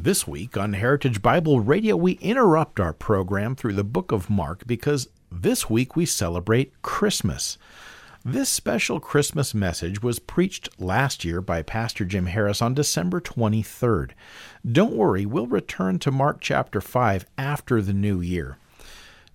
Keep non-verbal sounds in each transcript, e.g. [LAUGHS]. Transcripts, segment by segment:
This week on Heritage Bible Radio, we interrupt our program through the book of Mark because this week we celebrate Christmas. This special Christmas message was preached last year by Pastor Jim Harris on December 23rd. Don't worry, we'll return to Mark chapter 5 after the new year.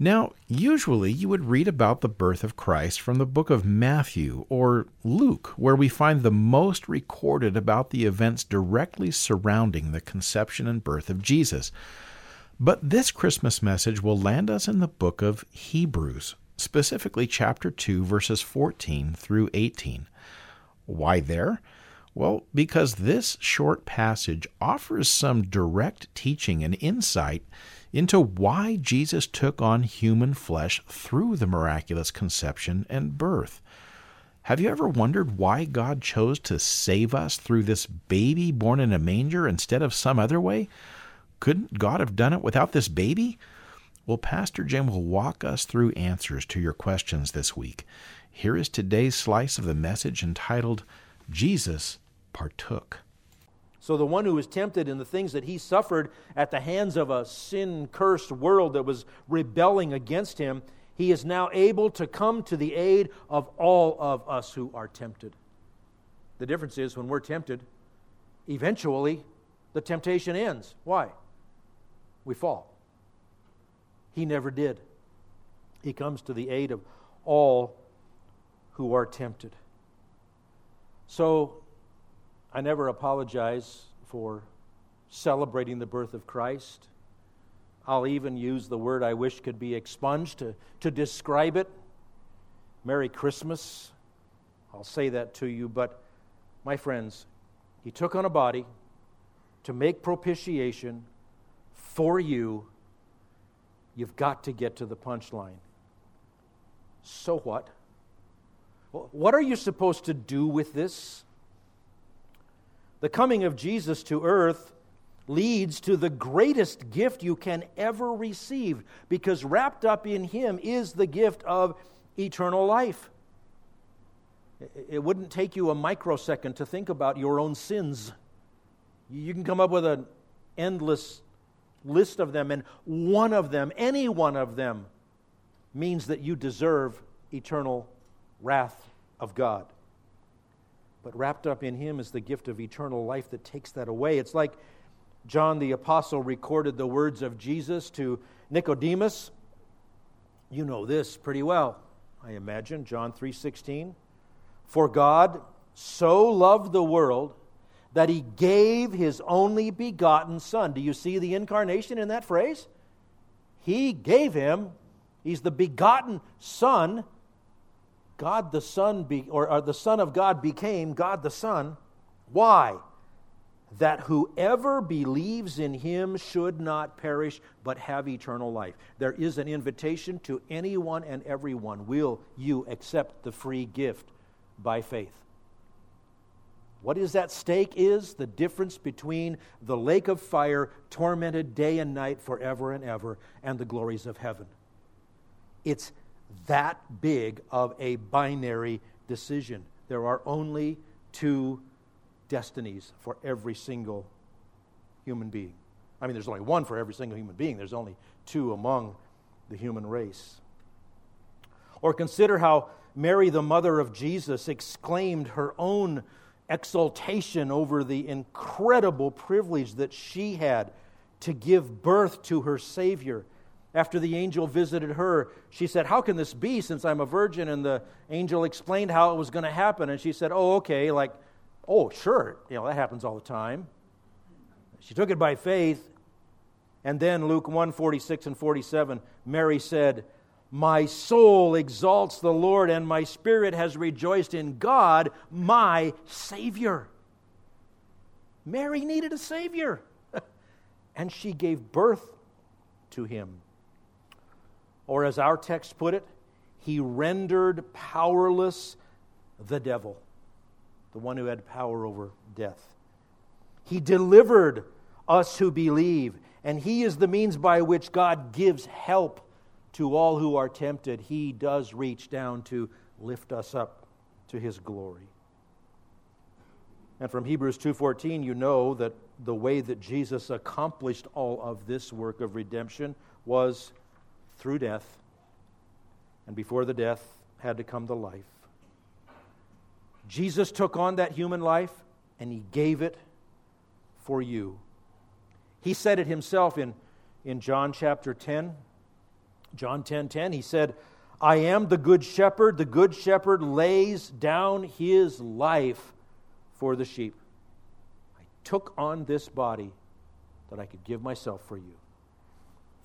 Now, usually you would read about the birth of Christ from the book of Matthew or Luke, where we find the most recorded about the events directly surrounding the conception and birth of Jesus. But this Christmas message will land us in the book of Hebrews, specifically chapter 2, verses 14 through 18. Why there? Well, because this short passage offers some direct teaching and insight into why Jesus took on human flesh through the miraculous conception and birth. Have you ever wondered why God chose to save us through this baby born in a manger instead of some other way? Couldn't God have done it without this baby? Well, Pastor Jim will walk us through answers to your questions this week. Here is today's slice of the message entitled Jesus Partook. So, the one who was tempted in the things that he suffered at the hands of a sin cursed world that was rebelling against him, he is now able to come to the aid of all of us who are tempted. The difference is when we're tempted, eventually the temptation ends. Why? We fall. He never did. He comes to the aid of all who are tempted. So, I never apologize for celebrating the birth of Christ. I'll even use the word I wish could be expunged to, to describe it. Merry Christmas. I'll say that to you, but my friends, He took on a body to make propitiation for you. You've got to get to the punchline. So what? What are you supposed to do with this? The coming of Jesus to earth leads to the greatest gift you can ever receive because wrapped up in Him is the gift of eternal life. It wouldn't take you a microsecond to think about your own sins. You can come up with an endless list of them, and one of them, any one of them, means that you deserve eternal wrath of God. But wrapped up in him is the gift of eternal life that takes that away. It's like John the Apostle recorded the words of Jesus to Nicodemus. You know this pretty well, I imagine, John 3:16. For God so loved the world that he gave his only begotten son. Do you see the incarnation in that phrase? He gave him, he's the begotten son God the Son, be, or, or the Son of God became God the Son. Why? That whoever believes in him should not perish, but have eternal life. There is an invitation to anyone and everyone. Will you accept the free gift by faith? What is at stake is the difference between the lake of fire, tormented day and night forever and ever, and the glories of heaven. It's that big of a binary decision. There are only two destinies for every single human being. I mean, there's only one for every single human being, there's only two among the human race. Or consider how Mary, the mother of Jesus, exclaimed her own exultation over the incredible privilege that she had to give birth to her Savior after the angel visited her, she said, How can this be since I'm a virgin? And the angel explained how it was going to happen. And she said, Oh, okay, like, oh, sure. You know, that happens all the time. She took it by faith. And then Luke 1 46 and 47, Mary said, My soul exalts the Lord, and my spirit has rejoiced in God, my Savior. Mary needed a Savior, [LAUGHS] and she gave birth to him. Or as our text put it, he rendered powerless the devil, the one who had power over death. He delivered us who believe, and he is the means by which God gives help to all who are tempted. He does reach down to lift us up to his glory. And from Hebrews 2:14 you know that the way that Jesus accomplished all of this work of redemption was through death. And before the death had to come the life. Jesus took on that human life and he gave it for you. He said it himself in, in John chapter 10. John 10 10, he said, I am the good shepherd. The good shepherd lays down his life for the sheep. I took on this body that I could give myself for you.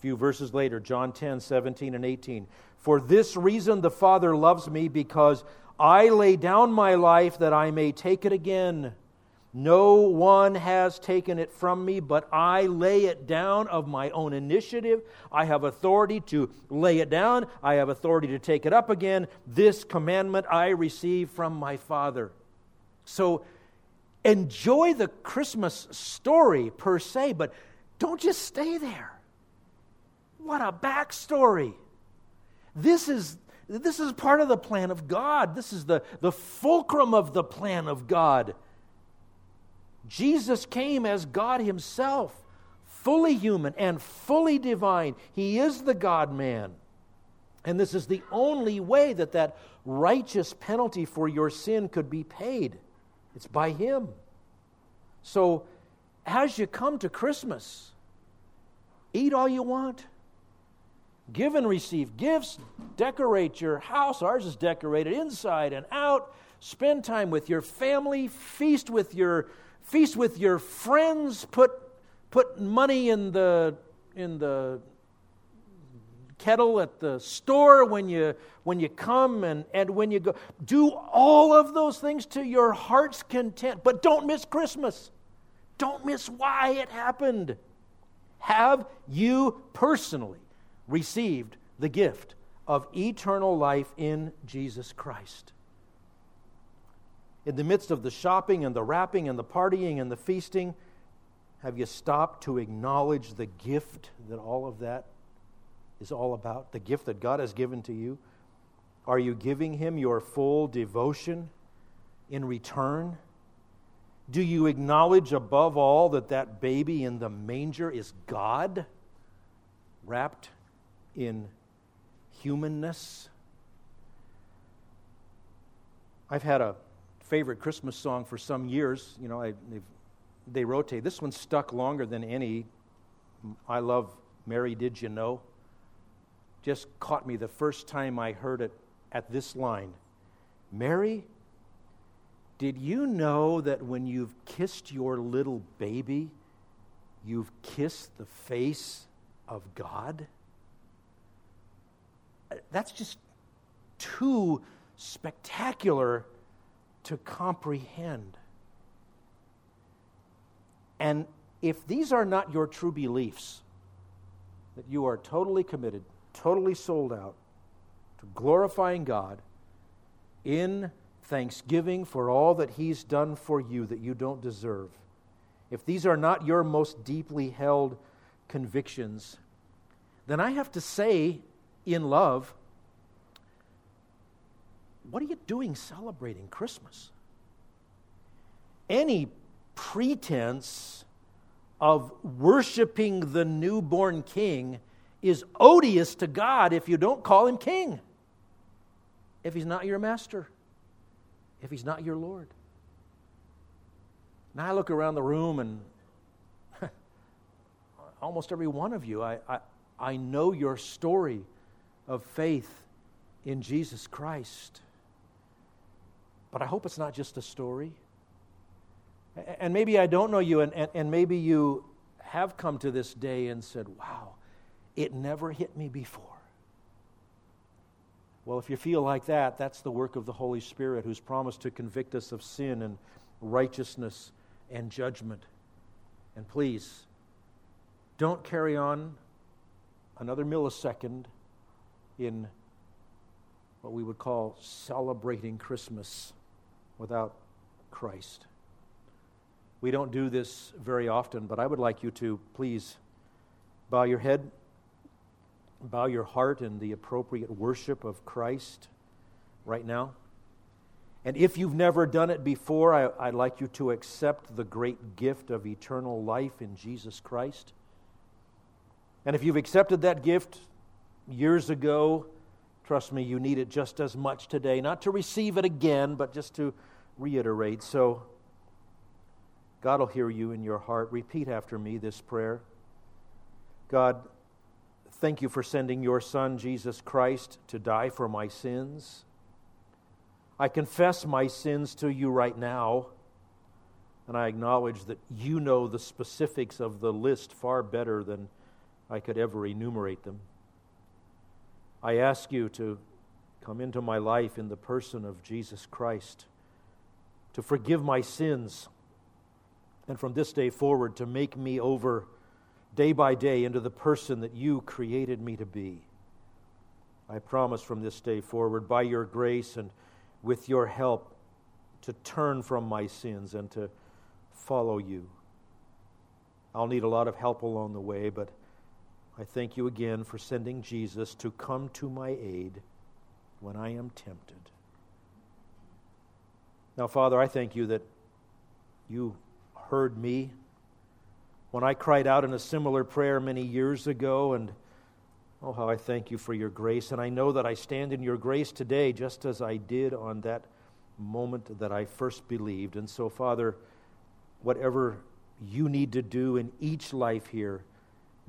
Few verses later, John 10, 17, and 18. For this reason the Father loves me, because I lay down my life that I may take it again. No one has taken it from me, but I lay it down of my own initiative. I have authority to lay it down, I have authority to take it up again. This commandment I receive from my Father. So enjoy the Christmas story per se, but don't just stay there. What a backstory. This is, this is part of the plan of God. This is the, the fulcrum of the plan of God. Jesus came as God Himself, fully human and fully divine. He is the God man. And this is the only way that that righteous penalty for your sin could be paid. It's by Him. So, as you come to Christmas, eat all you want, give and receive gifts, decorate your house. Ours is decorated inside and out. Spend time with your family, feast with your feast with your friends, put put money in the in the kettle at the store when you when you come and, and when you go. Do all of those things to your heart's content. But don't miss christmas. Don't miss why it happened. Have you personally received the gift of eternal life in jesus christ in the midst of the shopping and the wrapping and the partying and the feasting have you stopped to acknowledge the gift that all of that is all about, the gift that God has given to you? Are you giving Him your full devotion in return? Do you acknowledge above all that that baby in the manger is God wrapped in humanness? I've had a favorite Christmas song for some years. You know, I, they rotate. This one stuck longer than any. Mm, I love Mary, Did You Know? just caught me the first time I heard it at this line Mary, did you know that when you've kissed your little baby, you've kissed the face of God? That's just too spectacular to comprehend. And if these are not your true beliefs, that you are totally committed totally sold out to glorifying God in thanksgiving for all that He's done for you that you don't deserve, if these are not your most deeply held convictions, then I have to say, in love, what are you doing celebrating Christmas? Any pretense of worshiping the newborn king is odious to God if you don't call him king, if he's not your master, if he's not your Lord. Now I look around the room and [LAUGHS] almost every one of you, I, I, I know your story of faith in Jesus Christ. But I hope it's not just a story. And maybe I don't know you, and, and, and maybe you have come to this day and said, wow, it never hit me before. Well, if you feel like that, that's the work of the Holy Spirit who's promised to convict us of sin and righteousness and judgment. And please, don't carry on another millisecond in what we would call celebrating Christmas without Christ. We don't do this very often, but I would like you to please bow your head, bow your heart in the appropriate worship of Christ right now. And if you've never done it before, I, would like you to accept the great gift of eternal life in Jesus Christ. And if you've accepted that gift years ago, trust me, you need it just as much today. Not to receive it again, but just to reiterate. So, God will hear you in your heart. Repeat after me this prayer God, thank you for sending your Son, Jesus Christ, to die for my sins. I confess my sins to you right now, and I acknowledge that you know the specifics of the list far better than I could ever enumerate them. I ask you to come into my life in the person of Jesus Christ, to forgive my sins, and from this day forward to make me over day by day into the person that you created me to be. I promise from this day forward, by your grace and with your help to turn from my sins and to follow you. I'll need a lot of help along the way, but I thank you again for sending Jesus to come to my aid when I am tempted. Now, Father, I thank you that you heard me when I cried out in a similar prayer many years ago, and Oh, how I thank you for your grace. And I know that I stand in your grace today just as I did on that moment that I first believed. And so, Father, whatever you need to do in each life here,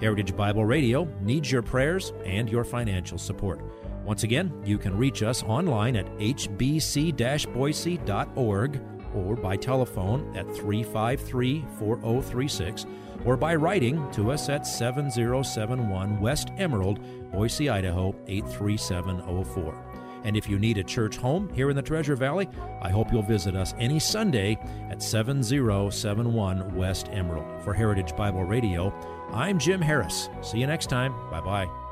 Heritage Bible Radio needs your prayers and your financial support. Once again, you can reach us online at hbc boise.org or by telephone at 353 4036 or by writing to us at 7071 West Emerald, Boise, Idaho 83704. And if you need a church home here in the Treasure Valley, I hope you'll visit us any Sunday at 7071 West Emerald. For Heritage Bible Radio, I'm Jim Harris. See you next time. Bye bye.